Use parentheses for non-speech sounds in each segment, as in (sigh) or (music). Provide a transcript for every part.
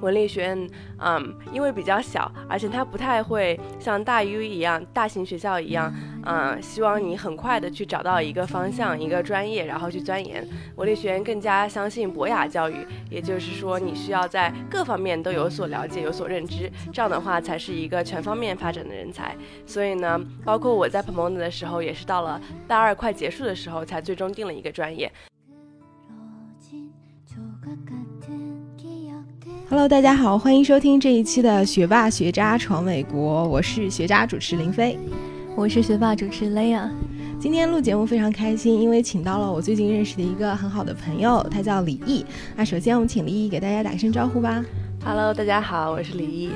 文理学院，嗯，因为比较小，而且它不太会像大 U 一样、大型学校一样，嗯，希望你很快的去找到一个方向、一个专业，然后去钻研。文理学院更加相信博雅教育，也就是说，你需要在各方面都有所了解、有所认知，这样的话才是一个全方面发展的人才。所以呢，包括我在 Pomona 的时候，也是到了大二快结束的时候，才最终定了一个专业。Hello，大家好，欢迎收听这一期的学霸学渣闯美国，我是学渣主持林飞，我是学霸主持 Lea。今天录节目非常开心，因为请到了我最近认识的一个很好的朋友，他叫李毅。那首先我们请李毅给大家打声招呼吧。Hello，大家好，我是李毅。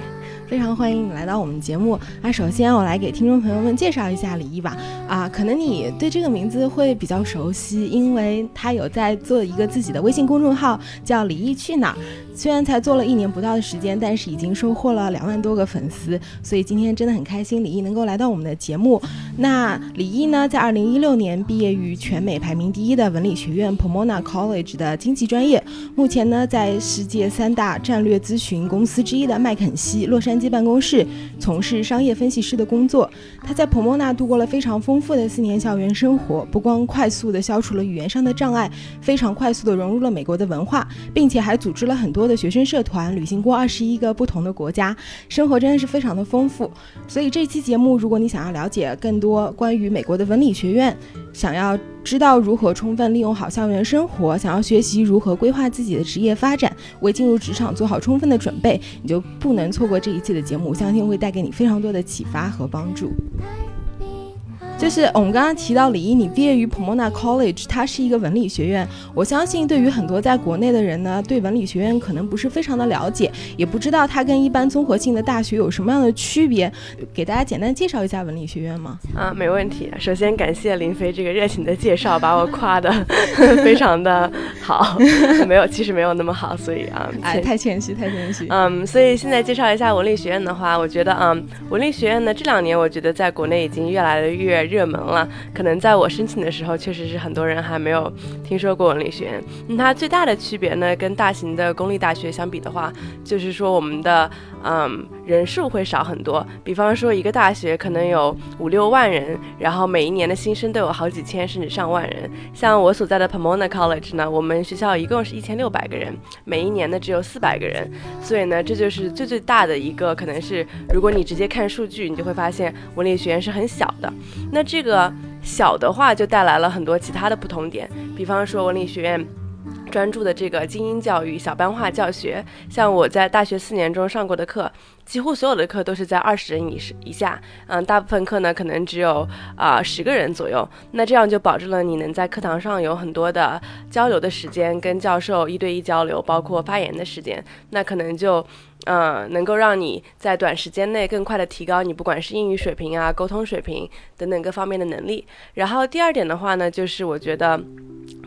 非常欢迎你来到我们节目。那首先我来给听众朋友们介绍一下李毅吧。啊，可能你对这个名字会比较熟悉，因为他有在做一个自己的微信公众号，叫李毅去哪儿。虽然才做了一年不到的时间，但是已经收获了两万多个粉丝。所以今天真的很开心，李毅能够来到我们的节目。那李毅呢，在二零一六年毕业于全美排名第一的文理学院 Pomona College 的经济专业。目前呢，在世界三大战略咨询公司之一的麦肯锡洛杉矶办公室从事商业分析师的工作，他在普莫纳度过了非常丰富的四年校园生活，不光快速的消除了语言上的障碍，非常快速的融入了美国的文化，并且还组织了很多的学生社团，旅行过二十一个不同的国家，生活真的是非常的丰富。所以这期节目，如果你想要了解更多关于美国的文理学院，想要。知道如何充分利用好校园生活，想要学习如何规划自己的职业发展，为进入职场做好充分的准备，你就不能错过这一期的节目，我相信会带给你非常多的启发和帮助。就是我们刚刚提到李毅，你毕业于 Pomona College，它是一个文理学院。我相信对于很多在国内的人呢，对文理学院可能不是非常的了解，也不知道它跟一般综合性的大学有什么样的区别。给大家简单介绍一下文理学院吗？啊，没问题。首先感谢林飞这个热情的介绍，把我夸的非常的好。(laughs) 没有，其实没有那么好，所以 (laughs) 啊，哎，太谦虚，太谦虚。嗯，所以现在介绍一下文理学院的话，我觉得啊，文理学院呢这两年我觉得在国内已经越来越。热门了，可能在我申请的时候，确实是很多人还没有听说过文理学院。那它最大的区别呢，跟大型的公立大学相比的话，就是说我们的嗯人数会少很多。比方说一个大学可能有五六万人，然后每一年的新生都有好几千甚至上万人。像我所在的 Pomona College 呢，我们学校一共是一千六百个人，每一年呢只有四百个人。所以呢，这就是最最大的一个，可能是如果你直接看数据，你就会发现文理学院是很小的。那这个小的话，就带来了很多其他的不同点，比方说文理学院。专注的这个精英教育、小班化教学，像我在大学四年中上过的课，几乎所有的课都是在二十人以以下，嗯，大部分课呢可能只有啊十个人左右。那这样就保证了你能在课堂上有很多的交流的时间，跟教授一对一交流，包括发言的时间。那可能就嗯能够让你在短时间内更快的提高你不管是英语水平啊、沟通水平等等各方面的能力。然后第二点的话呢，就是我觉得。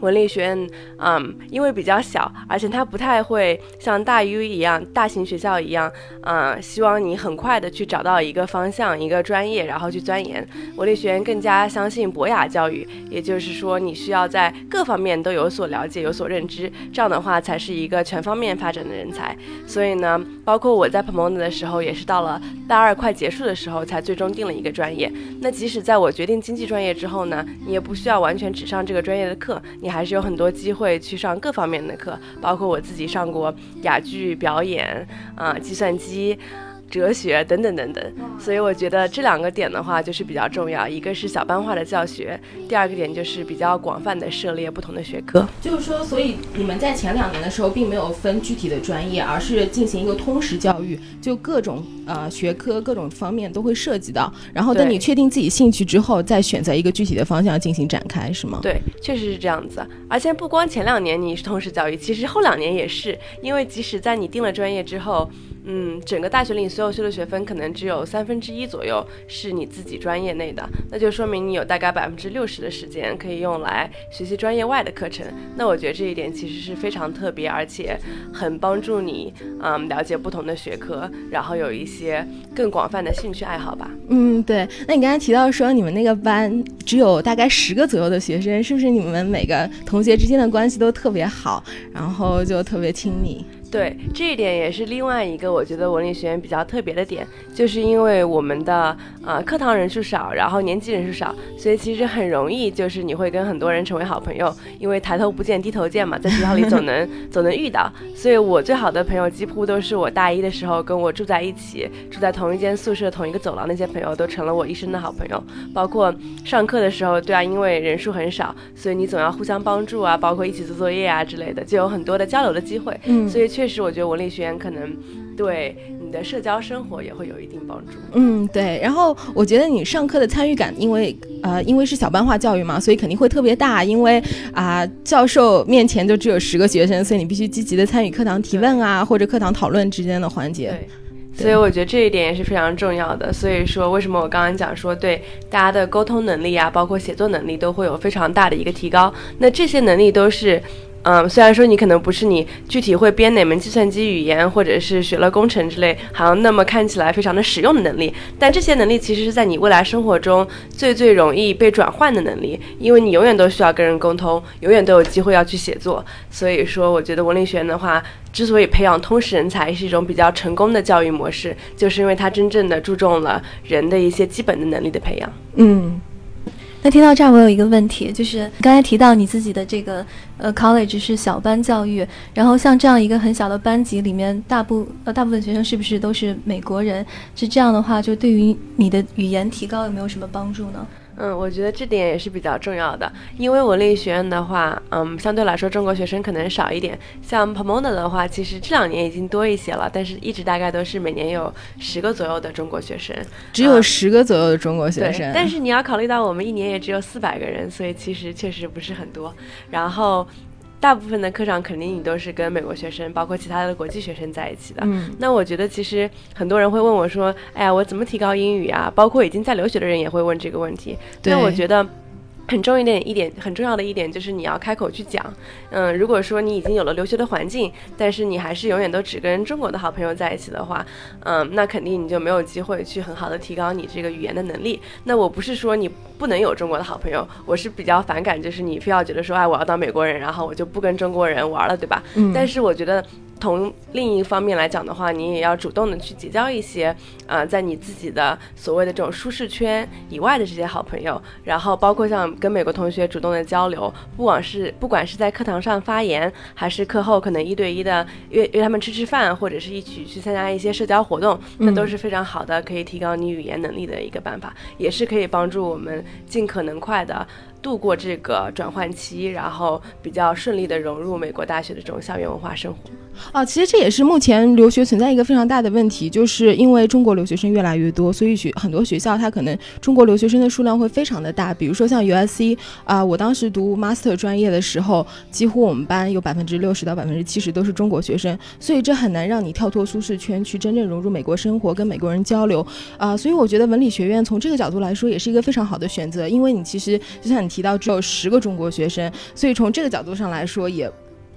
文理学院，嗯，因为比较小，而且它不太会像大 U 一样、大型学校一样，嗯，希望你很快的去找到一个方向、一个专业，然后去钻研。文理学院更加相信博雅教育，也就是说，你需要在各方面都有所了解、有所认知，这样的话才是一个全方面发展的人才。所以呢，包括我在 Pomona 的时候，也是到了大二快结束的时候，才最终定了一个专业。那即使在我决定经济专业之后呢，你也不需要完全只上这个专业的课。你还是有很多机会去上各方面的课，包括我自己上过哑剧表演，啊，计算机。哲学等等等等，所以我觉得这两个点的话就是比较重要，一个是小班化的教学，第二个点就是比较广泛的涉猎不同的学科。就是说，所以你们在前两年的时候并没有分具体的专业，而是进行一个通识教育，就各种呃学科各种方面都会涉及到。然后等你确定自己兴趣之后，再选择一个具体的方向进行展开，是吗？对，确实是这样子。而且不光前两年你是通识教育，其实后两年也是，因为即使在你定了专业之后。嗯，整个大学里所有修的学分可能只有三分之一左右是你自己专业内的，那就说明你有大概百分之六十的时间可以用来学习专业外的课程。那我觉得这一点其实是非常特别，而且很帮助你，嗯，了解不同的学科，然后有一些更广泛的兴趣爱好吧。嗯，对。那你刚才提到说你们那个班只有大概十个左右的学生，是不是你们每个同学之间的关系都特别好，然后就特别亲密？对，这一点也是另外一个我觉得文理学院比较特别的点，就是因为我们的呃课堂人数少，然后年级人数少，所以其实很容易就是你会跟很多人成为好朋友，因为抬头不见低头见嘛，在学校里总能总能遇到。所以我最好的朋友几乎都是我大一的时候跟我住在一起，住在同一间宿舍、同一个走廊那些朋友，都成了我一生的好朋友。包括上课的时候，对啊，因为人数很少，所以你总要互相帮助啊，包括一起做作业啊之类的，就有很多的交流的机会。嗯，所以确。确实，我觉得文理学院可能对你的社交生活也会有一定帮助。嗯，对。然后我觉得你上课的参与感，因为呃，因为是小班化教育嘛，所以肯定会特别大。因为啊，教授面前就只有十个学生，所以你必须积极的参与课堂提问啊，或者课堂讨论之间的环节。对，所以我觉得这一点也是非常重要的。所以说，为什么我刚刚讲说，对大家的沟通能力啊，包括写作能力，都会有非常大的一个提高。那这些能力都是。嗯，虽然说你可能不是你具体会编哪门计算机语言，或者是学了工程之类，好像那么看起来非常的实用的能力，但这些能力其实是在你未来生活中最最容易被转换的能力，因为你永远都需要跟人沟通，永远都有机会要去写作。所以说，我觉得文理学院的话，之所以培养通识人才是一种比较成功的教育模式，就是因为它真正的注重了人的一些基本的能力的培养。嗯。那听到这儿，我有一个问题，就是刚才提到你自己的这个呃 college 是小班教育，然后像这样一个很小的班级里面，大部呃大部分学生是不是都是美国人？是这样的话，就对于你的语言提高有没有什么帮助呢？嗯，我觉得这点也是比较重要的，因为文理学院的话，嗯，相对来说中国学生可能少一点。像 Pomona 的话，其实这两年已经多一些了，但是一直大概都是每年有十个左右的中国学生，只有十个左右的中国学生。但是你要考虑到我们一年也只有四百个人，所以其实确实不是很多。然后。大部分的课上肯定你都是跟美国学生，包括其他的国际学生在一起的。嗯，那我觉得其实很多人会问我说：“哎呀，我怎么提高英语啊？”包括已经在留学的人也会问这个问题。那我觉得。很重要一点，一点很重要的一点就是你要开口去讲。嗯，如果说你已经有了留学的环境，但是你还是永远都只跟中国的好朋友在一起的话，嗯，那肯定你就没有机会去很好的提高你这个语言的能力。那我不是说你不能有中国的好朋友，我是比较反感，就是你非要觉得说，哎，我要当美国人，然后我就不跟中国人玩了，对吧？嗯。但是我觉得。从另一方面来讲的话，你也要主动的去结交一些，呃，在你自己的所谓的这种舒适圈以外的这些好朋友，然后包括像跟美国同学主动的交流，不管是不管是在课堂上发言，还是课后可能一对一的约约他们吃吃饭，或者是一起去参加一些社交活动，那都是非常好的，可以提高你语言能力的一个办法，也是可以帮助我们尽可能快的。度过这个转换期，然后比较顺利的融入美国大学的这种校园文化生活。啊，其实这也是目前留学存在一个非常大的问题，就是因为中国留学生越来越多，所以学很多学校它可能中国留学生的数量会非常的大。比如说像 USC 啊，我当时读 Master 专业的时候，几乎我们班有百分之六十到百分之七十都是中国学生，所以这很难让你跳脱舒适圈去真正融入美国生活，跟美国人交流。啊，所以我觉得文理学院从这个角度来说也是一个非常好的选择，因为你其实就像你。提到只有十个中国学生，所以从这个角度上来说，也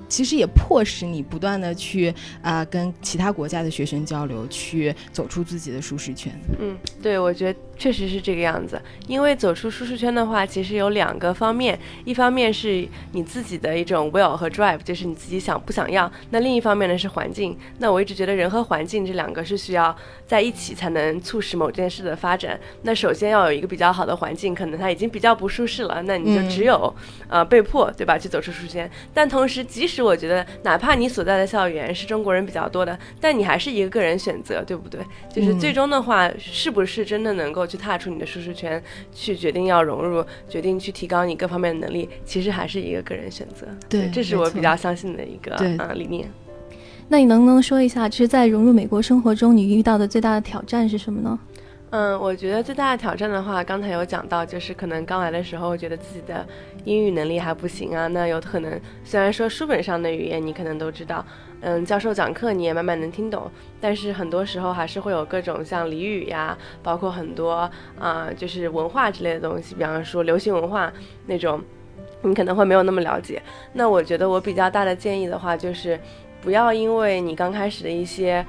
其实也迫使你不断的去啊跟其他国家的学生交流，去走出自己的舒适圈。嗯，对，我觉得。确实是这个样子，因为走出舒适圈的话，其实有两个方面，一方面是你自己的一种 will 和 drive，就是你自己想不想要；那另一方面呢是环境。那我一直觉得人和环境这两个是需要在一起才能促使某件事的发展。那首先要有一个比较好的环境，可能它已经比较不舒适了，那你就只有呃被迫对吧去走出舒适圈。但同时，即使我觉得哪怕你所在的校园是中国人比较多的，但你还是一个个人选择，对不对？就是最终的话，是不是真的能够？去踏出你的舒适圈，去决定要融入，决定去提高你各方面的能力，其实还是一个个人选择。对，这是我比较相信的一个啊理念。那你能不能说一下，其实，在融入美国生活中，你遇到的最大的挑战是什么呢？嗯，我觉得最大的挑战的话，刚才有讲到，就是可能刚来的时候，觉得自己的英语能力还不行啊。那有可能，虽然说书本上的语言你可能都知道。嗯，教授讲课你也慢慢能听懂，但是很多时候还是会有各种像俚语呀，包括很多啊，就是文化之类的东西，比方说流行文化那种，你可能会没有那么了解。那我觉得我比较大的建议的话，就是不要因为你刚开始的一些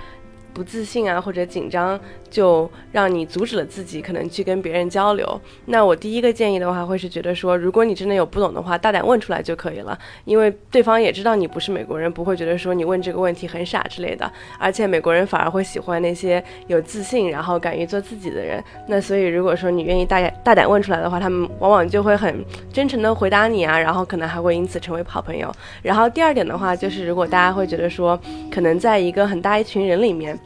不自信啊或者紧张，就让你阻止了自己可能去跟别人交流。那我第一个建议的话，会是觉得说，如果你真的有不懂的话，大胆问出来就可以了，因为对方也知道你不是美国人，不会觉得说你问这个问题很傻之类的。而且美国人反而会喜欢那些有自信，然后敢于做自己的人。那所以如果说你愿意大大胆问出来的话，他们往往就会很真诚的回答你啊，然后可能还会因此成为好朋友。然后第二点的话，就是如果大家会觉得说，可能在一个很大一群人里面。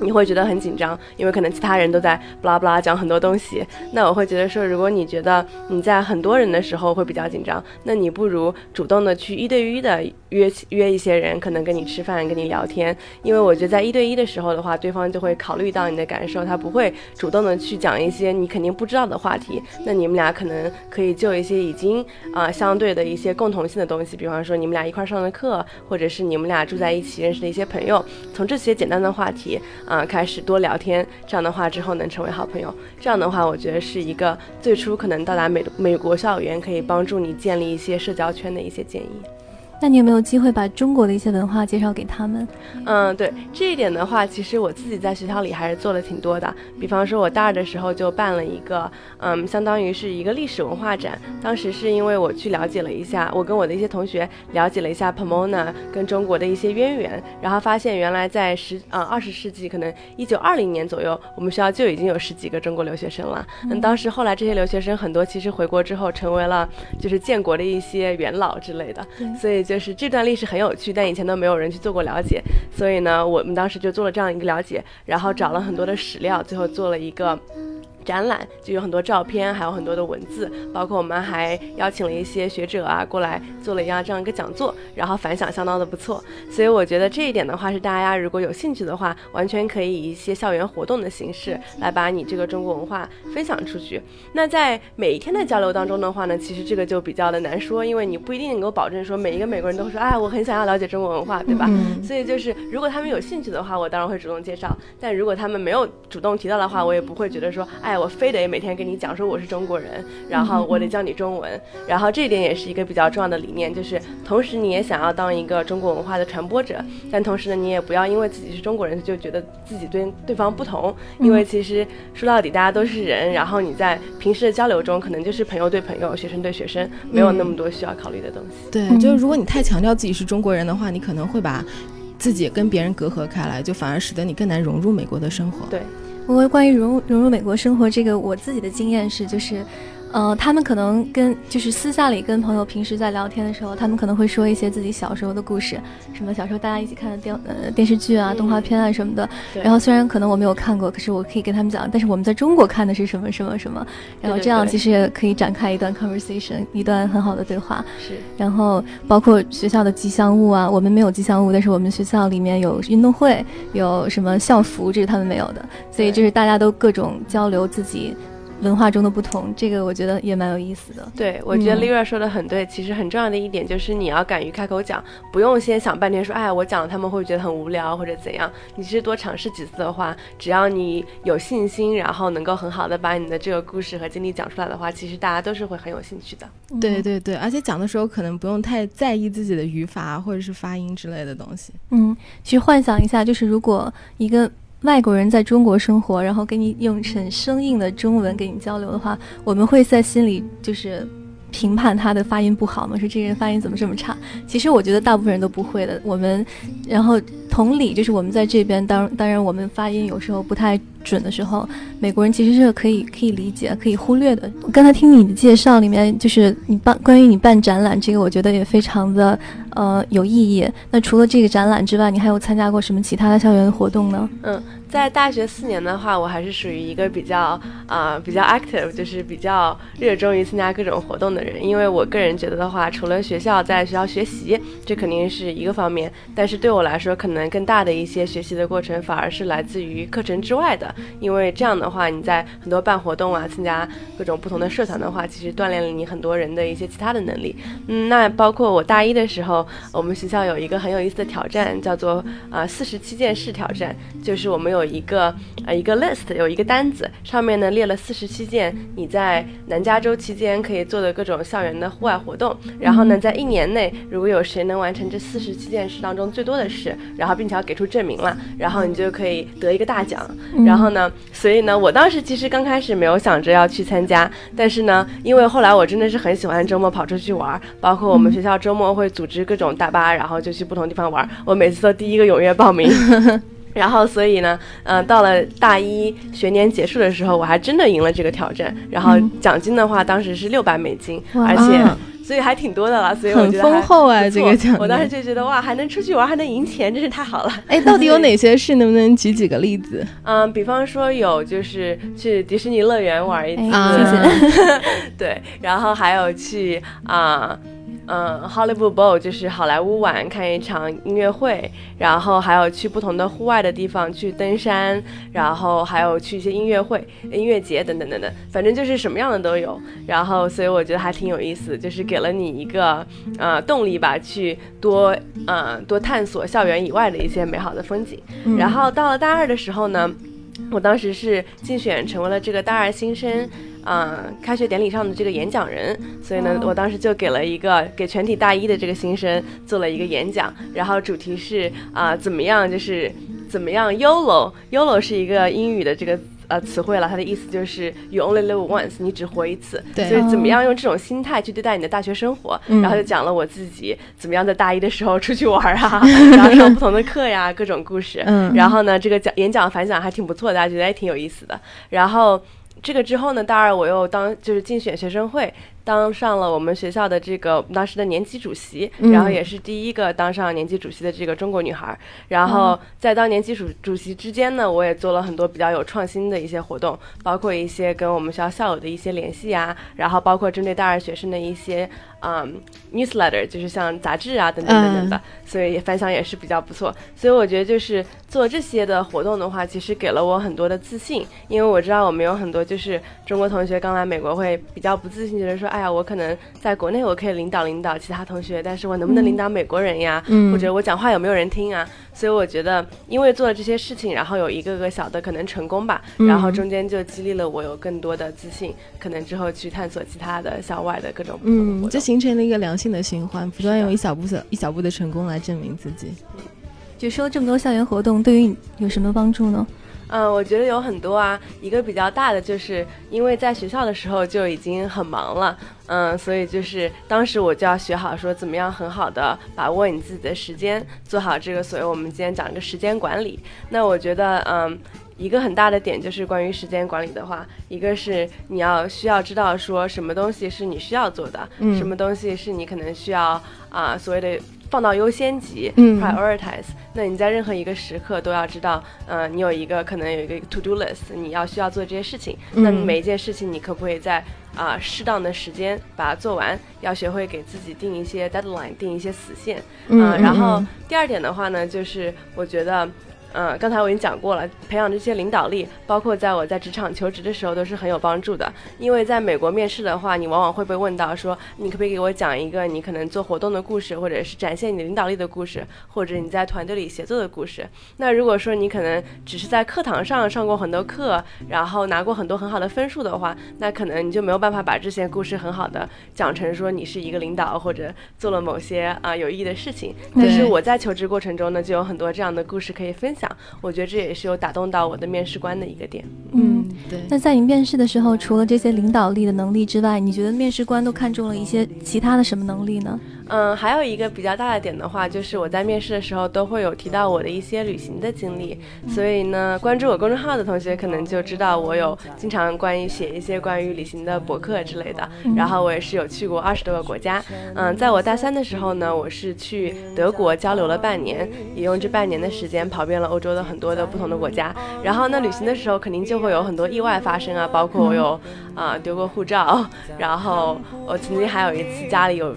你会觉得很紧张，因为可能其他人都在布拉布拉讲很多东西。那我会觉得说，如果你觉得你在很多人的时候会比较紧张，那你不如主动的去一对一的约约一些人，可能跟你吃饭、跟你聊天。因为我觉得在一对一的时候的话，对方就会考虑到你的感受，他不会主动的去讲一些你肯定不知道的话题。那你们俩可能可以就一些已经啊相对的一些共同性的东西，比方说你们俩一块上的课，或者是你们俩住在一起认识的一些朋友，从这些简单的话题。啊，开始多聊天，这样的话之后能成为好朋友。这样的话，我觉得是一个最初可能到达美美国校园，可以帮助你建立一些社交圈的一些建议。那你有没有机会把中国的一些文化介绍给他们？嗯，对这一点的话，其实我自己在学校里还是做了挺多的。比方说，我大二的时候就办了一个，嗯，相当于是一个历史文化展。当时是因为我去了解了一下，我跟我的一些同学了解了一下 Pomona 跟中国的一些渊源，然后发现原来在十呃二十世纪，可能一九二零年左右，我们学校就已经有十几个中国留学生了。嗯，当时后来这些留学生很多其实回国之后成为了就是建国的一些元老之类的，所以。就是这段历史很有趣，但以前都没有人去做过了解，所以呢，我们当时就做了这样一个了解，然后找了很多的史料，最后做了一个。展览就有很多照片，还有很多的文字，包括我们还邀请了一些学者啊过来做了一样这样一个讲座，然后反响相当的不错。所以我觉得这一点的话是大家如果有兴趣的话，完全可以以一些校园活动的形式来把你这个中国文化分享出去。那在每一天的交流当中的话呢，其实这个就比较的难说，因为你不一定能够保证说每一个美国人都会说，哎，我很想要了解中国文化，对吧？所以就是如果他们有兴趣的话，我当然会主动介绍；但如果他们没有主动提到的话，我也不会觉得说，哎。我非得每天跟你讲说我是中国人，然后我得教你中文，然后这一点也是一个比较重要的理念，就是同时你也想要当一个中国文化的传播者，但同时呢，你也不要因为自己是中国人就觉得自己对对方不同，因为其实说到底大家都是人，然后你在平时的交流中可能就是朋友对朋友，学生对学生，没有那么多需要考虑的东西。对，就是如果你太强调自己是中国人的话，你可能会把自己跟别人隔阂开来，就反而使得你更难融入美国的生活。对。我关于融融入美国生活这个，我自己的经验是，就是。呃，他们可能跟就是私下里跟朋友平时在聊天的时候，他们可能会说一些自己小时候的故事，什么小时候大家一起看的电呃电视剧啊、动画片啊什么的。然后虽然可能我没有看过，可是我可以跟他们讲，但是我们在中国看的是什么什么什么。然后这样其实也可以展开一段 conversation，一段很好的对话。是。然后包括学校的吉祥物啊，我们没有吉祥物，但是我们学校里面有运动会，有什么校服，这是他们没有的。所以就是大家都各种交流自己。文化中的不同，这个我觉得也蛮有意思的。对，我觉得 Lira 说的很对。其实很重要的一点就是你要敢于开口讲，不用先想半天说，哎，我讲了他们会觉得很无聊或者怎样。你其实多尝试几次的话，只要你有信心，然后能够很好的把你的这个故事和经历讲出来的话，其实大家都是会很有兴趣的。对对对，而且讲的时候可能不用太在意自己的语法或者是发音之类的东西。嗯，其实幻想一下，就是如果一个。外国人在中国生活，然后跟你用很生硬的中文跟你交流的话，我们会在心里就是评判他的发音不好吗？说这个人发音怎么这么差？其实我觉得大部分人都不会的。我们，然后同理，就是我们在这边，当当然我们发音有时候不太准的时候，美国人其实是可以可以理解、可以忽略的。刚才听你的介绍里面，就是你办关于你办展览这个，我觉得也非常的呃有意义。那除了这个展览之外，你还有参加过什么其他的校园活动呢？嗯。在大学四年的话，我还是属于一个比较啊比较 active，就是比较热衷于参加各种活动的人。因为我个人觉得的话，除了学校在学校学习，这肯定是一个方面，但是对我来说，可能更大的一些学习的过程，反而是来自于课程之外的。因为这样的话，你在很多办活动啊，参加各种不同的社团的话，其实锻炼了你很多人的一些其他的能力。嗯，那包括我大一的时候，我们学校有一个很有意思的挑战，叫做啊四十七件事挑战，就是我们有。有一个呃一个 list，有一个单子，上面呢列了四十七件你在南加州期间可以做的各种校园的户外活动。然后呢，在一年内，如果有谁能完成这四十七件事当中最多的事，然后并且要给出证明了，然后你就可以得一个大奖。然后呢，所以呢，我当时其实刚开始没有想着要去参加，但是呢，因为后来我真的是很喜欢周末跑出去玩，包括我们学校周末会组织各种大巴，然后就去不同地方玩，我每次都第一个踊跃报名。(laughs) (laughs) 然后，所以呢，嗯，到了大一学年结束的时候，我还真的赢了这个挑战。然后奖金的话，当时是六百美金，而且所以还挺多的了。所以我觉得很丰厚啊，这个奖。我当时就觉得哇，还能出去玩，还能赢钱，真是太好了。哎，到底有 (laughs) 哪些事？能不能举几个例子？嗯，比方说有就是去迪士尼乐园玩一次。(laughs) 对，然后还有去啊。嗯，Hollywood Bowl 就是好莱坞晚看一场音乐会，然后还有去不同的户外的地方去登山，然后还有去一些音乐会、音乐节等等等等，反正就是什么样的都有。然后所以我觉得还挺有意思，就是给了你一个呃动力吧，去多呃多探索校园以外的一些美好的风景。然后到了大二的时候呢，我当时是竞选成为了这个大二新生。嗯，开学典礼上的这个演讲人，所以呢，我当时就给了一个给全体大一的这个新生做了一个演讲，然后主题是啊，怎么样就是怎么样 YOLO，YOLO 是一个英语的这个呃词汇了，它的意思就是 You only live once，你只活一次，对，所以怎么样用这种心态去对待你的大学生活，然后就讲了我自己怎么样在大一的时候出去玩啊，然后上不同的课呀，各种故事，嗯，然后呢，这个讲演讲反响还挺不错的，大家觉得也挺有意思的，然后。这个之后呢，大二我又当就是竞选学生会。当上了我们学校的这个当时的年级主席，然后也是第一个当上年级主席的这个中国女孩。然后在当年级主主席之间呢，我也做了很多比较有创新的一些活动，包括一些跟我们学校校友的一些联系啊，然后包括针对大二学生的一些嗯 newsletter，就是像杂志啊等等等等的，所以反响也是比较不错。所以我觉得就是做这些的活动的话，其实给了我很多的自信，因为我知道我们有很多就是中国同学刚来美国会比较不自信，觉得说哎呀，我可能在国内我可以领导领导其他同学，但是我能不能领导美国人呀？或者我讲话有没有人听啊？所以我觉得，因为做了这些事情，然后有一个个小的可能成功吧，然后中间就激励了我有更多的自信，可能之后去探索其他的校外的各种。嗯，就形成了一个良性的循环，不断用一小步小一小步的成功来证明自己。就说这么多校园活动，对于你有什么帮助呢？嗯，我觉得有很多啊。一个比较大的，就是因为在学校的时候就已经很忙了，嗯，所以就是当时我就要学好说怎么样很好的把握你自己的时间，做好这个所谓我们今天讲一个时间管理。那我觉得，嗯，一个很大的点就是关于时间管理的话，一个是你要需要知道说什么东西是你需要做的，什么东西是你可能需要啊所谓的。放到优先级，prioritize。那你在任何一个时刻都要知道，嗯，你有一个可能有一个 to do list，你要需要做这些事情。那每一件事情你可不可以在啊适当的时间把它做完？要学会给自己定一些 deadline，定一些死线。嗯，然后第二点的话呢，就是我觉得。嗯，刚才我已经讲过了，培养这些领导力，包括在我在职场求职的时候都是很有帮助的。因为在美国面试的话，你往往会被问到说，你可不可以给我讲一个你可能做活动的故事，或者是展现你领导力的故事，或者你在团队里协作的故事。那如果说你可能只是在课堂上上过很多课，然后拿过很多很好的分数的话，那可能你就没有办法把这些故事很好的讲成说你是一个领导或者做了某些啊有意义的事情。但是我在求职过程中呢，就有很多这样的故事可以分享。我觉得这也是有打动到我的面试官的一个点。嗯，对。那在你面试的时候，除了这些领导力的能力之外，你觉得面试官都看中了一些其他的什么能力呢？嗯，还有一个比较大的点的话，就是我在面试的时候都会有提到我的一些旅行的经历，所以呢，关注我公众号的同学可能就知道我有经常关于写一些关于旅行的博客之类的。然后我也是有去过二十多个国家。嗯，在我大三的时候呢，我是去德国交流了半年，也用这半年的时间跑遍了欧洲的很多的不同的国家。然后呢，旅行的时候肯定就会有很多意外发生啊，包括我有啊丢过护照，然后我曾经还有一次家里有。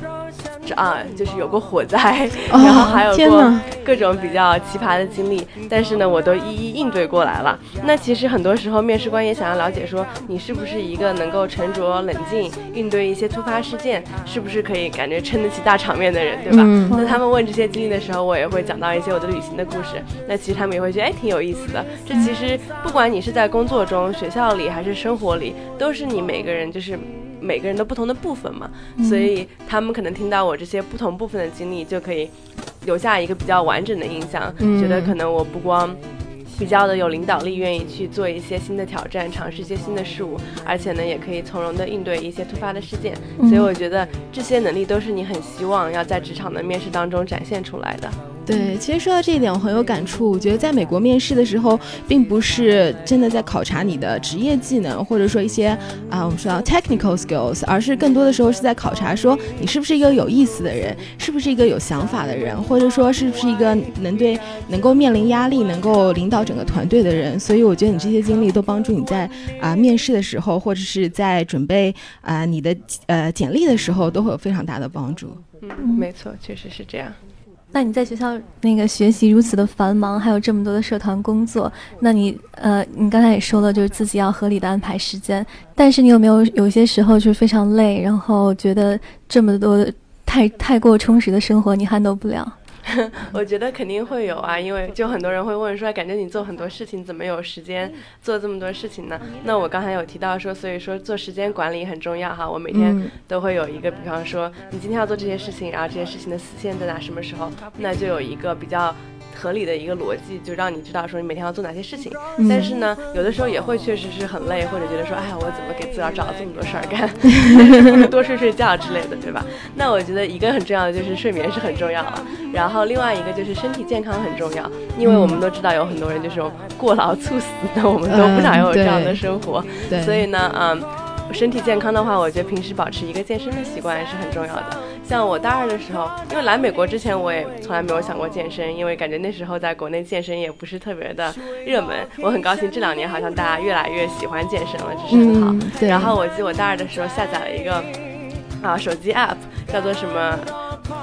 啊，就是有过火灾，然后还有过各种比较奇葩的经历，但是呢，我都一一应对过来了。那其实很多时候，面试官也想要了解说，你是不是一个能够沉着冷静应对一些突发事件，是不是可以感觉撑得起大场面的人，对吧？那他们问这些经历的时候，我也会讲到一些我的旅行的故事。那其实他们也会觉得，哎，挺有意思的。这其实不管你是在工作中、学校里还是生活里，都是你每个人就是。每个人的不同的部分嘛，所以他们可能听到我这些不同部分的经历，就可以留下一个比较完整的印象，觉得可能我不光。比较的有领导力，愿意去做一些新的挑战，尝试一些新的事物，而且呢，也可以从容的应对一些突发的事件。所以我觉得这些能力都是你很希望要在职场的面试当中展现出来的。对，其实说到这一点，我很有感触。我觉得在美国面试的时候，并不是真的在考察你的职业技能，或者说一些啊，我们说到 technical skills，而是更多的时候是在考察说你是不是一个有意思的人，是不是一个有想法的人，或者说是不是一个能对能够面临压力、能够领导整个团队的人。所以我觉得你这些经历都帮助你在啊面试的时候，或者是在准备啊你的呃简历的时候，都会有非常大的帮助。嗯，没错，确实是这样。那你在学校那个学习如此的繁忙，还有这么多的社团工作，那你呃，你刚才也说了，就是自己要合理的安排时间。但是你有没有有些时候就是非常累，然后觉得这么多太太过充实的生活你撼动不了？(laughs) 我觉得肯定会有啊，因为就很多人会问说，感觉你做很多事情，怎么有时间做这么多事情呢？那我刚才有提到说，所以说做时间管理很重要哈。我每天都会有一个，比方说你今天要做这些事情，然后这些事情的死线在哪，什么时候，那就有一个比较。合理的一个逻辑，就让你知道说你每天要做哪些事情。但是呢，有的时候也会确实是很累，或者觉得说，哎呀，我怎么给自个儿找了这么多事儿干？(laughs) 多睡睡觉之类的，对吧？那我觉得一个很重要的就是睡眠是很重要了，然后另外一个就是身体健康很重要，因为我们都知道有很多人就是过劳猝死的，我们都不想有这样的生活。所以呢，嗯。身体健康的话，我觉得平时保持一个健身的习惯是很重要的。像我大二的时候，因为来美国之前，我也从来没有想过健身，因为感觉那时候在国内健身也不是特别的热门。我很高兴这两年好像大家越来越喜欢健身了，这是很好。然后我记得我大二的时候下载了一个啊手机 app，叫做什么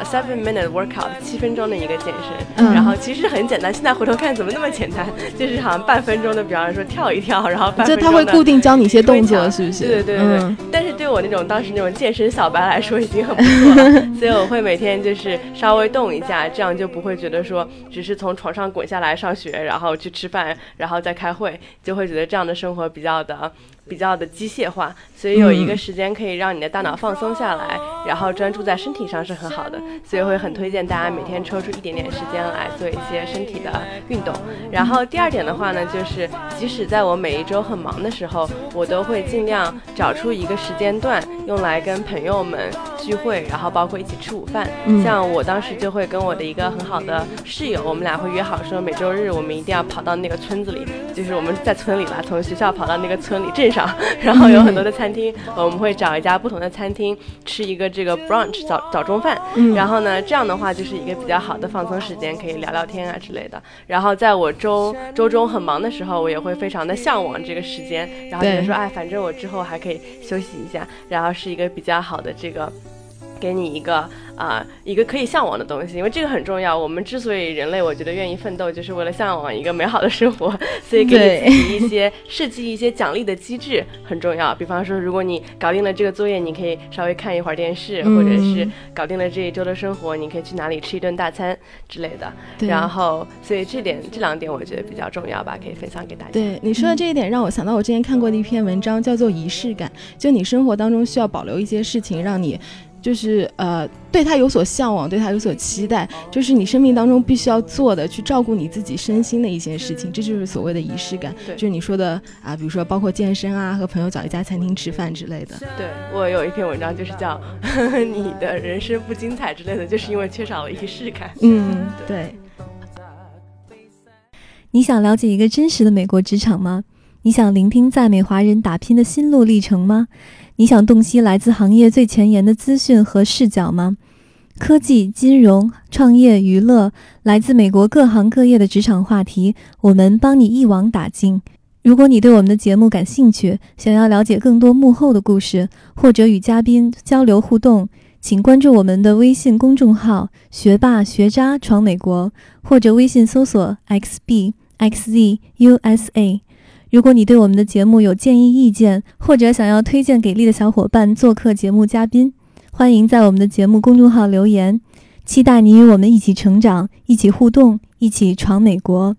seven minute workout，七分钟的一个健身，然后其实很简单。现在回头看怎么那么简单，就是好像半分钟的，比方说跳一跳，然后半分钟就他会固定教你一些动作，是不是？对对对对。但是对我那种当时那种健身小白来说，已经很不错了。(laughs) 所以我会每天就是稍微动一下，这样就不会觉得说只是从床上滚下来上学，然后去吃饭，然后再开会，就会觉得这样的生活比较的。比较的机械化，所以有一个时间可以让你的大脑放松下来，然后专注在身体上是很好的，所以会很推荐大家每天抽出一点点时间来做一些身体的运动。然后第二点的话呢，就是即使在我每一周很忙的时候，我都会尽量找出一个时间段用来跟朋友们聚会，然后包括一起吃午饭。像我当时就会跟我的一个很好的室友，我们俩会约好说每周日我们一定要跑到那个村子里，就是我们在村里吧，从学校跑到那个村里镇上。然后有很多的餐厅，我们会找一家不同的餐厅吃一个这个 brunch 早早中饭。然后呢，这样的话就是一个比较好的放松时间，可以聊聊天啊之类的。然后在我周周中很忙的时候，我也会非常的向往这个时间，然后觉得说，哎，反正我之后还可以休息一下，然后是一个比较好的这个。给你一个啊，一个可以向往的东西，因为这个很重要。我们之所以人类，我觉得愿意奋斗，就是为了向往一个美好的生活。(laughs) 所以给你自己一些设计一些奖励的机制很重要。比方说，如果你搞定了这个作业，你可以稍微看一会儿电视，或者是搞定了这一周的生活，你可以去哪里吃一顿大餐之类的。然后，所以这点这两点我觉得比较重要吧，可以分享给大家。对你说的这一点，让我想到我之前看过的一篇文章，叫做仪式感。就你生活当中需要保留一些事情，让你。就是呃，对他有所向往，对他有所期待，就是你生命当中必须要做的，去照顾你自己身心的一些事情，这就是所谓的仪式感。就是你说的啊，比如说包括健身啊，和朋友找一家餐厅吃饭之类的。对我有一篇文章就是叫你的人生不精彩之类的，就是因为缺少了仪式感。嗯，对。你想了解一个真实的美国职场吗？你想聆听在美华人打拼的心路历程吗？你想洞悉来自行业最前沿的资讯和视角吗？科技、金融、创业、娱乐，来自美国各行各业的职场话题，我们帮你一网打尽。如果你对我们的节目感兴趣，想要了解更多幕后的故事，或者与嘉宾交流互动，请关注我们的微信公众号“学霸学渣闯美国”，或者微信搜索 “xbxzusa”。如果你对我们的节目有建议意见，或者想要推荐给力的小伙伴做客节目嘉宾，欢迎在我们的节目公众号留言。期待你与我们一起成长，一起互动，一起闯美国。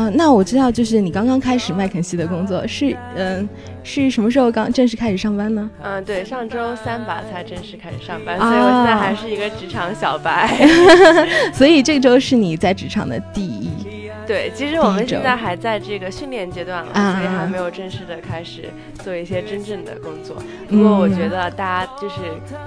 啊，那我知道，就是你刚刚开始麦肯锡的工作是，嗯，是什么时候刚正式开始上班呢？嗯，对，上周三吧才正式开始上班，所以我现在还是一个职场小白。(laughs) (laughs) 所以这周是你在职场的第一。对，其实我们现在还在这个训练阶段了，所以还没有正式的开始做一些真正的工作。不过我觉得大家就是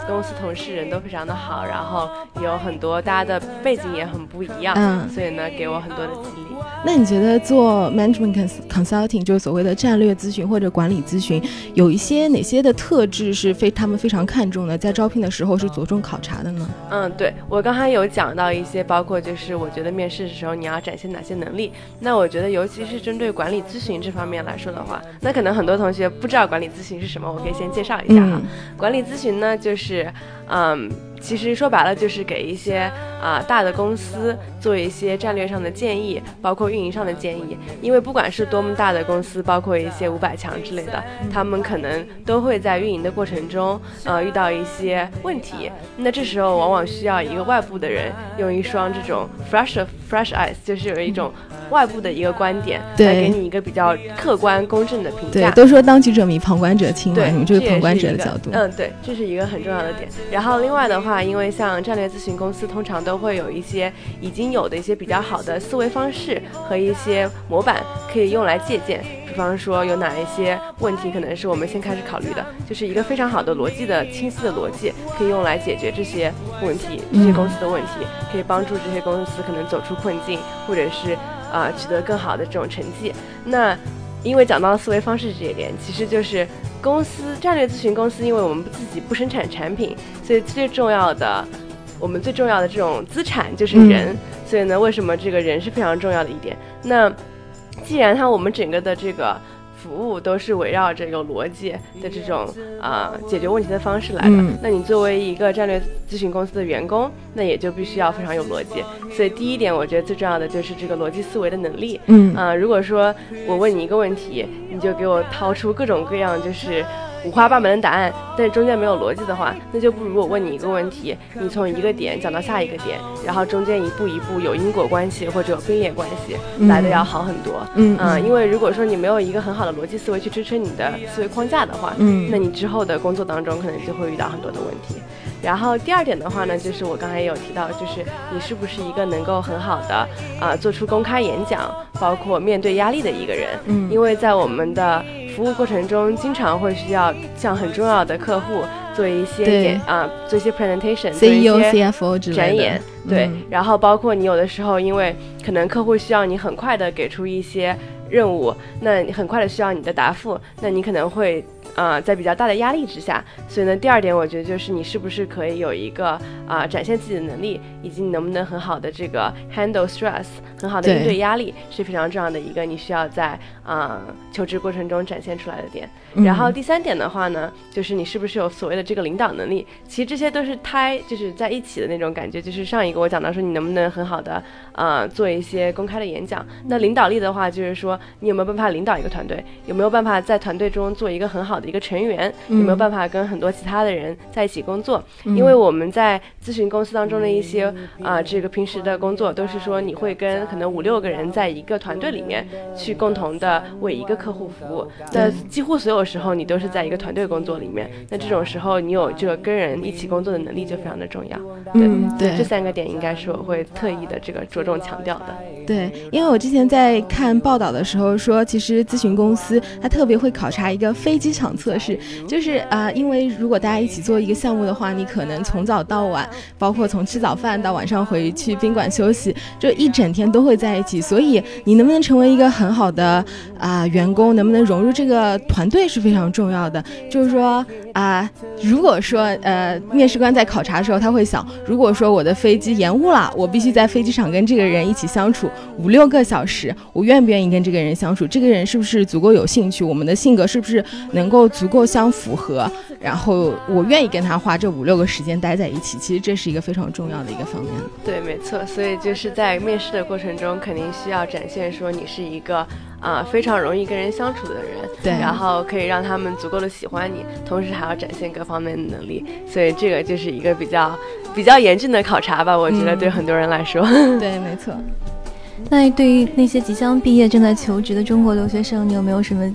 公司同事人都非常的好，然后有很多大家的背景也很不一样，所以呢给我很多的激励。那你觉得做 management consulting 就是所谓的战略咨询或者管理咨询，有一些哪些的特质是非他们非常看重的，在招聘的时候是着重考察的呢？嗯，对我刚才有讲到一些，包括就是我觉得面试的时候你要展现哪些能力。那我觉得尤其是针对管理咨询这方面来说的话，那可能很多同学不知道管理咨询是什么，我可以先介绍一下哈。管理咨询呢，就是，嗯。其实说白了就是给一些啊大的公司做一些战略上的建议，包括运营上的建议。因为不管是多么大的公司，包括一些五百强之类的，他们可能都会在运营的过程中，呃，遇到一些问题。那这时候往往需要一个外部的人，用一双这种 fresh fresh eyes，就是有一种外部的一个观点，来给你一个比较客观公正的评价。对，都说当局者迷，旁观者清嘛，你们就是旁观者的角度。嗯，对，这是一个很重要的点。然后另外的话。因为像战略咨询公司，通常都会有一些已经有的一些比较好的思维方式和一些模板可以用来借鉴。比方说，有哪一些问题可能是我们先开始考虑的，就是一个非常好的逻辑的清晰的逻辑，可以用来解决这些问题，这些公司的问题，可以帮助这些公司可能走出困境，或者是啊取得更好的这种成绩。那因为讲到思维方式这一点，其实就是公司战略咨询公司，因为我们自己不生产产品，所以最重要的，我们最重要的这种资产就是人。所以呢，为什么这个人是非常重要的一点？那既然它我们整个的这个。服务都是围绕着有逻辑的这种啊解决问题的方式来的。那你作为一个战略咨询公司的员工，那也就必须要非常有逻辑。所以第一点，我觉得最重要的就是这个逻辑思维的能力。嗯啊，如果说我问你一个问题，你就给我掏出各种各样就是。五花八门的答案，但是中间没有逻辑的话，那就不如我问你一个问题，你从一个点讲到下一个点，然后中间一步一步有因果关系或者有并列关系，来的要好很多。嗯嗯，因为如果说你没有一个很好的逻辑思维去支撑你的思维框架的话，嗯，那你之后的工作当中可能就会遇到很多的问题。然后第二点的话呢，就是我刚才也有提到，就是你是不是一个能够很好的啊做出公开演讲，包括面对压力的一个人。嗯，因为在我们的服务过程中，经常会需要向很重要的客户做一些演啊，做一些 presentation，CEO、CFO 之类的展演。对，然后包括你有的时候，因为可能客户需要你很快的给出一些任务，那你很快的需要你的答复，那你可能会。啊，在比较大的压力之下，所以呢，第二点我觉得就是你是不是可以有一个啊展现自己的能力，以及你能不能很好的这个 handle stress，很好的应对压力是非常重要的一个你需要在啊求职过程中展现出来的点。然后第三点的话呢，就是你是不是有所谓的这个领导能力？其实这些都是胎就是在一起的那种感觉。就是上一个我讲到说你能不能很好的啊做一些公开的演讲。那领导力的话，就是说你有没有办法领导一个团队？有没有办法在团队中做一个很好的一个成员？有没有办法跟很多其他的人在一起工作？因为我们在咨询公司当中的一些啊这个平时的工作都是说你会跟可能五六个人在一个团队里面去共同的为一个客户服务。那几乎所有。时候你都是在一个团队工作里面，那这种时候你有这个跟人一起工作的能力就非常的重要。嗯，对，这三个点应该是我会特意的这个着重强调的。对，因为我之前在看报道的时候说，其实咨询公司它特别会考察一个非机场场测试，就是啊，因为如果大家一起做一个项目的话，你可能从早到晚，包括从吃早饭到晚上回去宾馆休息，就一整天都会在一起，所以你能不能成为一个很好的啊员工，能不能融入这个团队？是非常重要的，就是说啊，如果说呃，面试官在考察的时候，他会想，如果说我的飞机延误了，我必须在飞机场跟这个人一起相处五六个小时，我愿不愿意跟这个人相处？这个人是不是足够有兴趣？我们的性格是不是能够足够相符合？然后我愿意跟他花这五六个时间待在一起，其实这是一个非常重要的一个方面。对，没错，所以就是在面试的过程中，肯定需要展现说你是一个。啊，非常容易跟人相处的人，对，然后可以让他们足够的喜欢你，同时还要展现各方面的能力，所以这个就是一个比较比较严峻的考察吧，我觉得对很多人来说，(laughs) 对，没错。那对于那些即将毕业正在求职的中国留学生，你有没有什么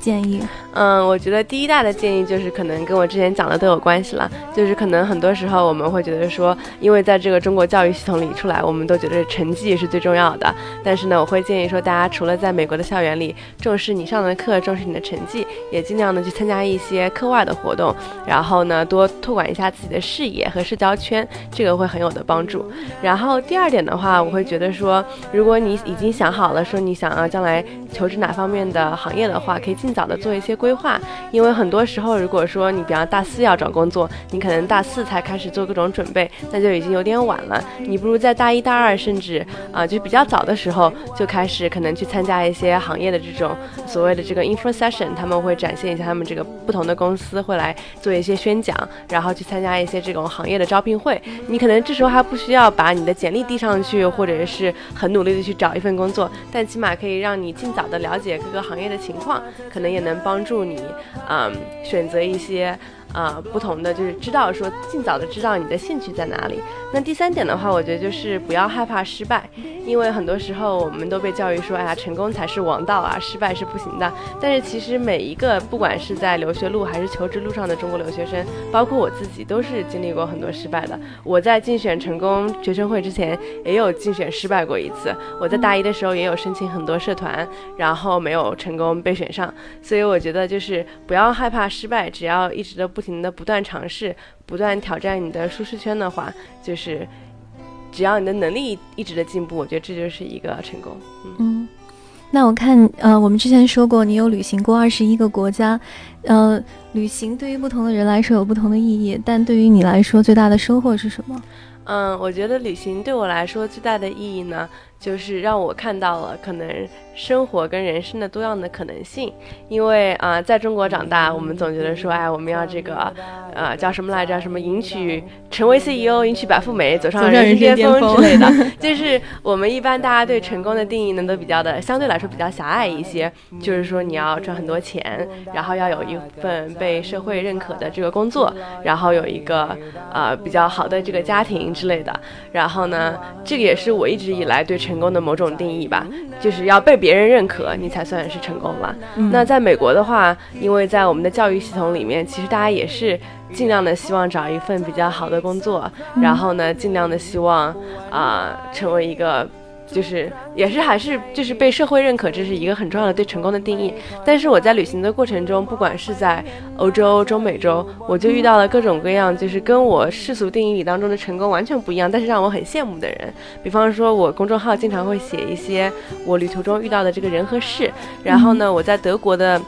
建议？嗯，我觉得第一大的建议就是可能跟我之前讲的都有关系了，就是可能很多时候我们会觉得说，因为在这个中国教育系统里出来，我们都觉得成绩是最重要的。但是呢，我会建议说，大家除了在美国的校园里重视你上的课，重视你的成绩，也尽量的去参加一些课外的活动，然后呢，多拓展一下自己的视野和社交圈，这个会很有的帮助。然后第二点的话，我会觉得说，如果你已经想好了说你想要将来求职哪方面的行业的话，可以尽早的做一些。规规划，因为很多时候，如果说你比方大四要找工作，你可能大四才开始做各种准备，那就已经有点晚了。你不如在大一大二，甚至啊，就比较早的时候就开始，可能去参加一些行业的这种所谓的这个 info session，他们会展现一下他们这个不同的公司会来做一些宣讲，然后去参加一些这种行业的招聘会。你可能这时候还不需要把你的简历递上去，或者是很努力的去找一份工作，但起码可以让你尽早的了解各个行业的情况，可能也能帮助。祝你，嗯，选择一些。啊，不同的就是知道说尽早的知道你的兴趣在哪里。那第三点的话，我觉得就是不要害怕失败，因为很多时候我们都被教育说，哎呀，成功才是王道啊，失败是不行的。但是其实每一个不管是在留学路还是求职路上的中国留学生，包括我自己，都是经历过很多失败的。我在竞选成功学生会之前，也有竞选失败过一次。我在大一的时候也有申请很多社团，然后没有成功被选上。所以我觉得就是不要害怕失败，只要一直都。不停的不断尝试，不断挑战你的舒适圈的话，就是只要你的能力一直的进步，我觉得这就是一个成功。嗯，那我看，呃，我们之前说过，你有旅行过二十一个国家，呃，旅行对于不同的人来说有不同的意义，但对于你来说最大的收获是什么？嗯，我觉得旅行对我来说最大的意义呢，就是让我看到了可能。生活跟人生的多样的可能性，因为啊，在中国长大，我们总觉得说，哎，我们要这个，呃，叫什么来着？什么迎娶成为 CEO，迎娶白富美，走上人生巅峰之类的。(laughs) 就是我们一般大家对成功的定义呢，都比较的相对来说比较狭隘一些。就是说你要赚很多钱，然后要有一份被社会认可的这个工作，然后有一个呃比较好的这个家庭之类的。然后呢，这个也是我一直以来对成功的某种定义吧，就是要被别。别人认可你才算是成功了。那在美国的话，因为在我们的教育系统里面，其实大家也是尽量的希望找一份比较好的工作，然后呢，尽量的希望啊成为一个。就是也是还是就是被社会认可，这是一个很重要的对成功的定义。但是我在旅行的过程中，不管是在欧洲、中美洲，我就遇到了各种各样，就是跟我世俗定义里当中的成功完全不一样，但是让我很羡慕的人。比方说，我公众号经常会写一些我旅途中遇到的这个人和事。然后呢，我在德国的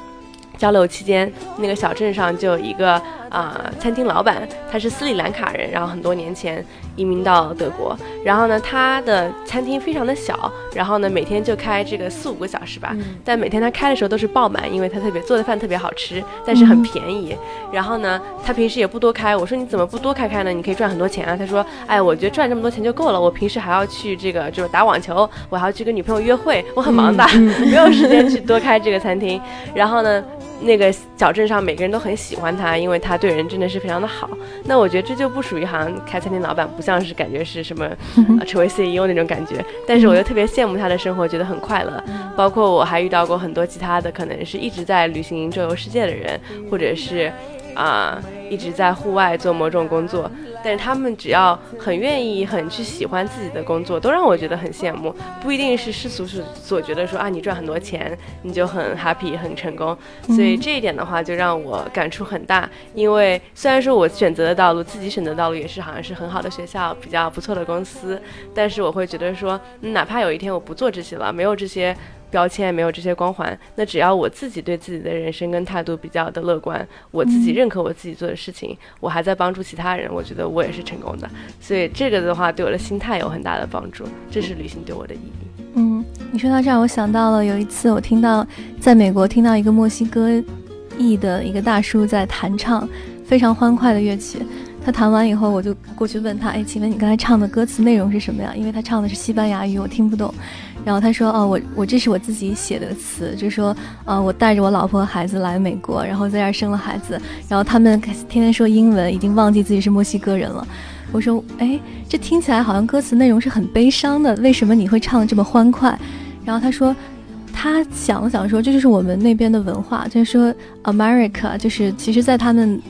交流期间，那个小镇上就有一个。啊，餐厅老板他是斯里兰卡人，然后很多年前移民到德国，然后呢，他的餐厅非常的小，然后呢，每天就开这个四五个小时吧，但每天他开的时候都是爆满，因为他特别做的饭特别好吃，但是很便宜。然后呢，他平时也不多开，我说你怎么不多开开呢？你可以赚很多钱啊。他说，哎，我觉得赚这么多钱就够了，我平时还要去这个就是打网球，我还要去跟女朋友约会，我很忙的，(laughs) 没有时间去多开这个餐厅。然后呢？那个小镇上每个人都很喜欢他，因为他对人真的是非常的好。那我觉得这就不属于好像开餐厅老板，不像是感觉是什么 (laughs) 成为 CEO 那种感觉。但是我又特别羡慕他的生活，觉得很快乐。包括我还遇到过很多其他的，可能是一直在旅行周游世界的人，或者是。啊，一直在户外做某种工作，但是他们只要很愿意、很去喜欢自己的工作，都让我觉得很羡慕。不一定是世俗所所觉得说啊，你赚很多钱你就很 happy、很成功。所以这一点的话，就让我感触很大。因为虽然说我选择的道路，自己选择的道路也是好像是很好的学校、比较不错的公司，但是我会觉得说，哪怕有一天我不做这些了，没有这些。标签没有这些光环，那只要我自己对自己的人生跟态度比较的乐观，我自己认可我自己做的事情，我还在帮助其他人，我觉得我也是成功的。所以这个的话对我的心态有很大的帮助，这是旅行对我的意义。嗯，你说到这儿，我想到了有一次我听到在美国听到一个墨西哥裔的一个大叔在弹唱非常欢快的乐曲，他弹完以后，我就过去问他，哎，请问你刚才唱的歌词内容是什么呀？因为他唱的是西班牙语，我听不懂。然后他说：“哦，我我这是我自己写的词，就说，呃，我带着我老婆和孩子来美国，然后在这儿生了孩子，然后他们天天说英文，已经忘记自己是墨西哥人了。我说，哎，这听起来好像歌词内容是很悲伤的，为什么你会唱这么欢快？然后他说，他想了想说，这就是我们那边的文化，就是说，America，就是其实在他们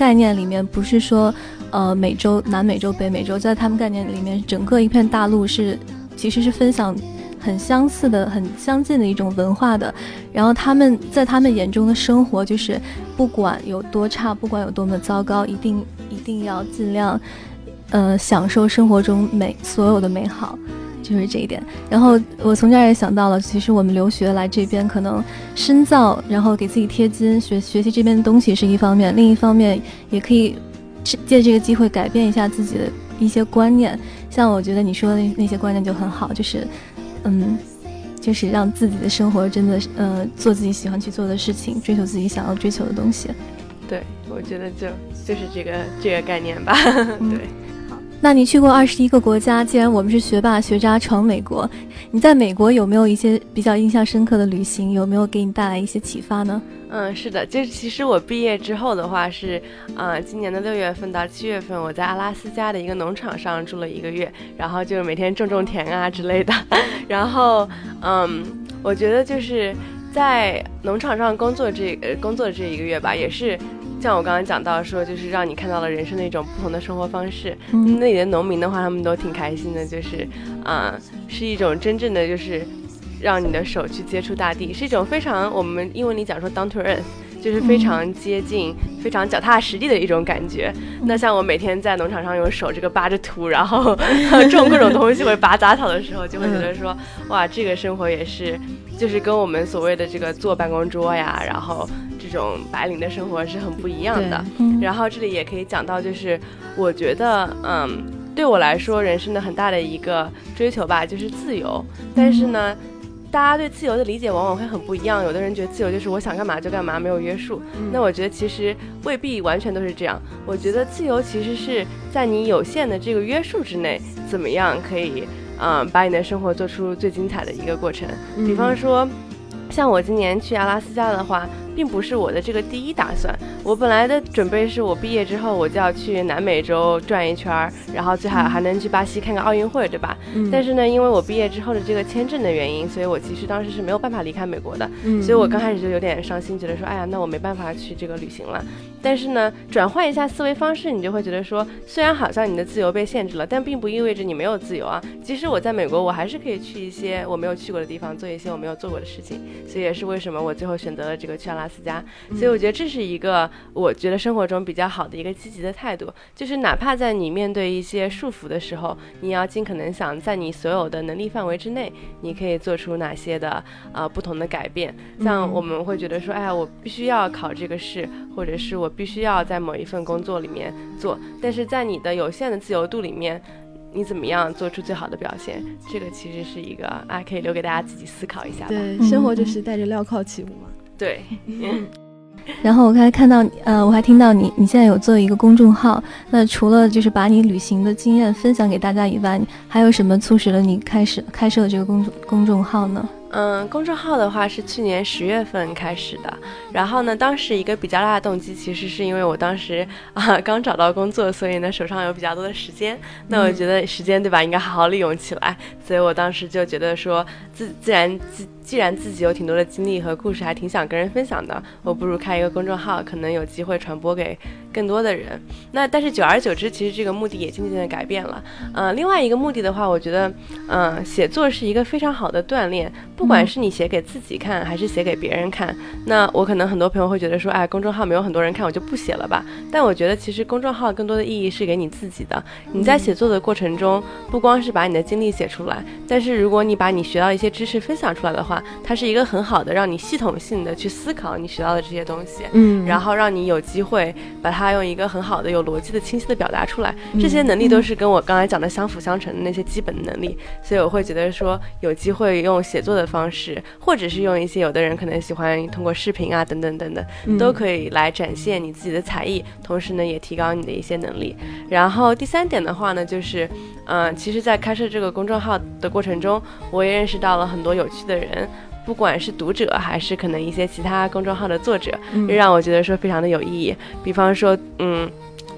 概念里面，不是说，呃，美洲、南美洲、北美洲，在他们概念里面，整个一片大陆是其实是分享。很相似的、很相近的一种文化的，然后他们在他们眼中的生活就是，不管有多差，不管有多么糟糕，一定一定要尽量，呃，享受生活中美所有的美好，就是这一点。然后我从这儿也想到了，其实我们留学来这边，可能深造，然后给自己贴金，学学习这边的东西是一方面，另一方面也可以借这个机会改变一下自己的一些观念。像我觉得你说的那些观念就很好，就是。嗯，就是让自己的生活真的，呃，做自己喜欢去做的事情，追求自己想要追求的东西。对，我觉得就就是这个这个概念吧。(laughs) 对，好，那你去过二十一个国家，既然我们是学霸学渣闯美国，你在美国有没有一些比较印象深刻的旅行？有没有给你带来一些启发呢？嗯，是的，就是其实我毕业之后的话是，啊，今年的六月份到七月份，我在阿拉斯加的一个农场上住了一个月，然后就是每天种种田啊之类的。(laughs) 然后，嗯，我觉得就是在农场上工作这呃工作这一个月吧，也是像我刚刚讲到说，就是让你看到了人生的一种不同的生活方式。那里的农民的话，他们都挺开心的，就是啊，是一种真正的就是。让你的手去接触大地，是一种非常我们英文里讲说 down to earth，就是非常接近、非常脚踏实地的一种感觉。那像我每天在农场上用手这个扒着土，然后种各种东西或者拔杂草的时候，就会觉得说，哇，这个生活也是，就是跟我们所谓的这个坐办公桌呀，然后这种白领的生活是很不一样的。然后这里也可以讲到，就是我觉得，嗯，对我来说，人生的很大的一个追求吧，就是自由。但是呢。大家对自由的理解往往会很不一样，有的人觉得自由就是我想干嘛就干嘛，没有约束。那我觉得其实未必完全都是这样。我觉得自由其实是在你有限的这个约束之内，怎么样可以，嗯，把你的生活做出最精彩的一个过程。比方说，像我今年去阿拉斯加的话。并不是我的这个第一打算。我本来的准备是我毕业之后我就要去南美洲转一圈儿，然后最好还能去巴西看看奥运会，对吧？但是呢，因为我毕业之后的这个签证的原因，所以我其实当时是没有办法离开美国的。所以我刚开始就有点伤心，觉得说，哎呀，那我没办法去这个旅行了。但是呢，转换一下思维方式，你就会觉得说，虽然好像你的自由被限制了，但并不意味着你没有自由啊。即使我在美国，我还是可以去一些我没有去过的地方，做一些我没有做过的事情。所以也是为什么我最后选择了这个去阿拉斯加。所以我觉得这是一个我觉得生活中比较好的一个积极的态度，就是哪怕在你面对一些束缚的时候，你要尽可能想在你所有的能力范围之内，你可以做出哪些的啊不同的改变。像我们会觉得说，哎呀，我必须要考这个试，或者是我。必须要在某一份工作里面做，但是在你的有限的自由度里面，你怎么样做出最好的表现？这个其实是一个啊，可以留给大家自己思考一下。对，生活就是带着镣铐起舞嘛。对。(laughs) 然后我刚才看到，呃，我还听到你，你现在有做一个公众号。那除了就是把你旅行的经验分享给大家以外，还有什么促使了你开始开设这个公公众号呢？嗯，公众号的话是去年十月份开始的，然后呢，当时一个比较大的动机其实是因为我当时啊刚找到工作，所以呢手上有比较多的时间，那我觉得时间对吧，应该好好利用起来，所以我当时就觉得说自自然自。既然自己有挺多的经历和故事，还挺想跟人分享的，我不如开一个公众号，可能有机会传播给更多的人。那但是久而久之，其实这个目的也渐渐的改变了。呃，另外一个目的的话，我觉得，嗯，写作是一个非常好的锻炼，不管是你写给自己看，还是写给别人看。那我可能很多朋友会觉得说，哎，公众号没有很多人看，我就不写了吧。但我觉得其实公众号更多的意义是给你自己的。你在写作的过程中，不光是把你的经历写出来，但是如果你把你学到一些知识分享出来的话，它是一个很好的让你系统性的去思考你学到的这些东西，嗯，然后让你有机会把它用一个很好的、有逻辑的、清晰的表达出来。这些能力都是跟我刚才讲的相辅相成的那些基本的能力，所以我会觉得说有机会用写作的方式，或者是用一些有的人可能喜欢通过视频啊等等等等，都可以来展现你自己的才艺，同时呢也提高你的一些能力。然后第三点的话呢，就是，嗯，其实，在开设这个公众号的过程中，我也认识到了很多有趣的人。不管是读者还是可能一些其他公众号的作者，让我觉得说非常的有意义。比方说，嗯，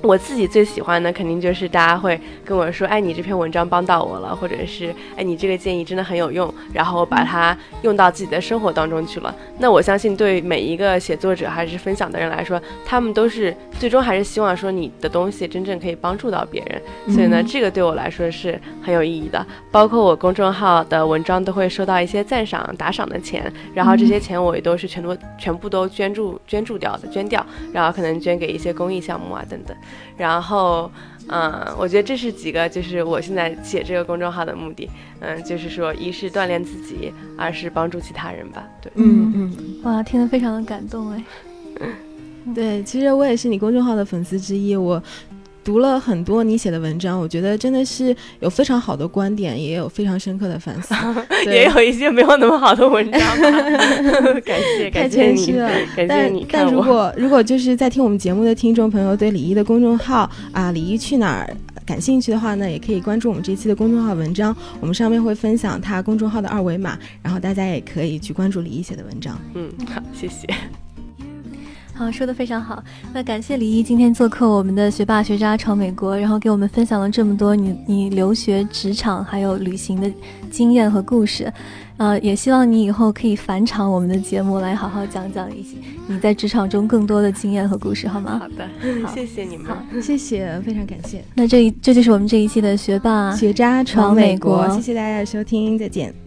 我自己最喜欢的肯定就是大家会跟我说，哎，你这篇文章帮到我了，或者是哎，你这个建议真的很有用，然后把它用到自己的生活当中去了。那我相信对每一个写作者还是分享的人来说，他们都是最终还是希望说你的东西真正可以帮助到别人。所以呢，这个对我来说是很有意义的。包括我公众号的文章都会收到一些赞赏打赏的钱，然后这些钱我也都是全都全部都捐助捐助掉的，捐掉，然后可能捐给一些公益项目啊等等。然后，嗯，我觉得这是几个，就是我现在写这个公众号的目的，嗯，就是说，一是锻炼自己，二是帮助其他人吧。对，嗯嗯，哇，听得非常的感动哎。(laughs) 对，其实我也是你公众号的粉丝之一，我。读了很多你写的文章，我觉得真的是有非常好的观点，也有非常深刻的反思，(laughs) 也有一些没有那么好的文章。(laughs) 感谢，太谦虚了。但但如果如果就是在听我们节目的听众朋友对李一的公众号啊，李一去哪儿感兴趣的话呢，也可以关注我们这期的公众号文章，我们上面会分享他公众号的二维码，然后大家也可以去关注李毅写的文章。嗯，好，谢谢。好，说的非常好。那感谢李毅今天做客我们的学霸学渣闯美国，然后给我们分享了这么多你你留学、职场还有旅行的经验和故事。呃，也希望你以后可以返场我们的节目，来好好讲讲一些你在职场中更多的经验和故事，好吗？好的，(laughs) 谢谢你们，谢谢，非常感谢。那这这就是我们这一期的学霸学渣闯美国，谢谢大家的收听，再见。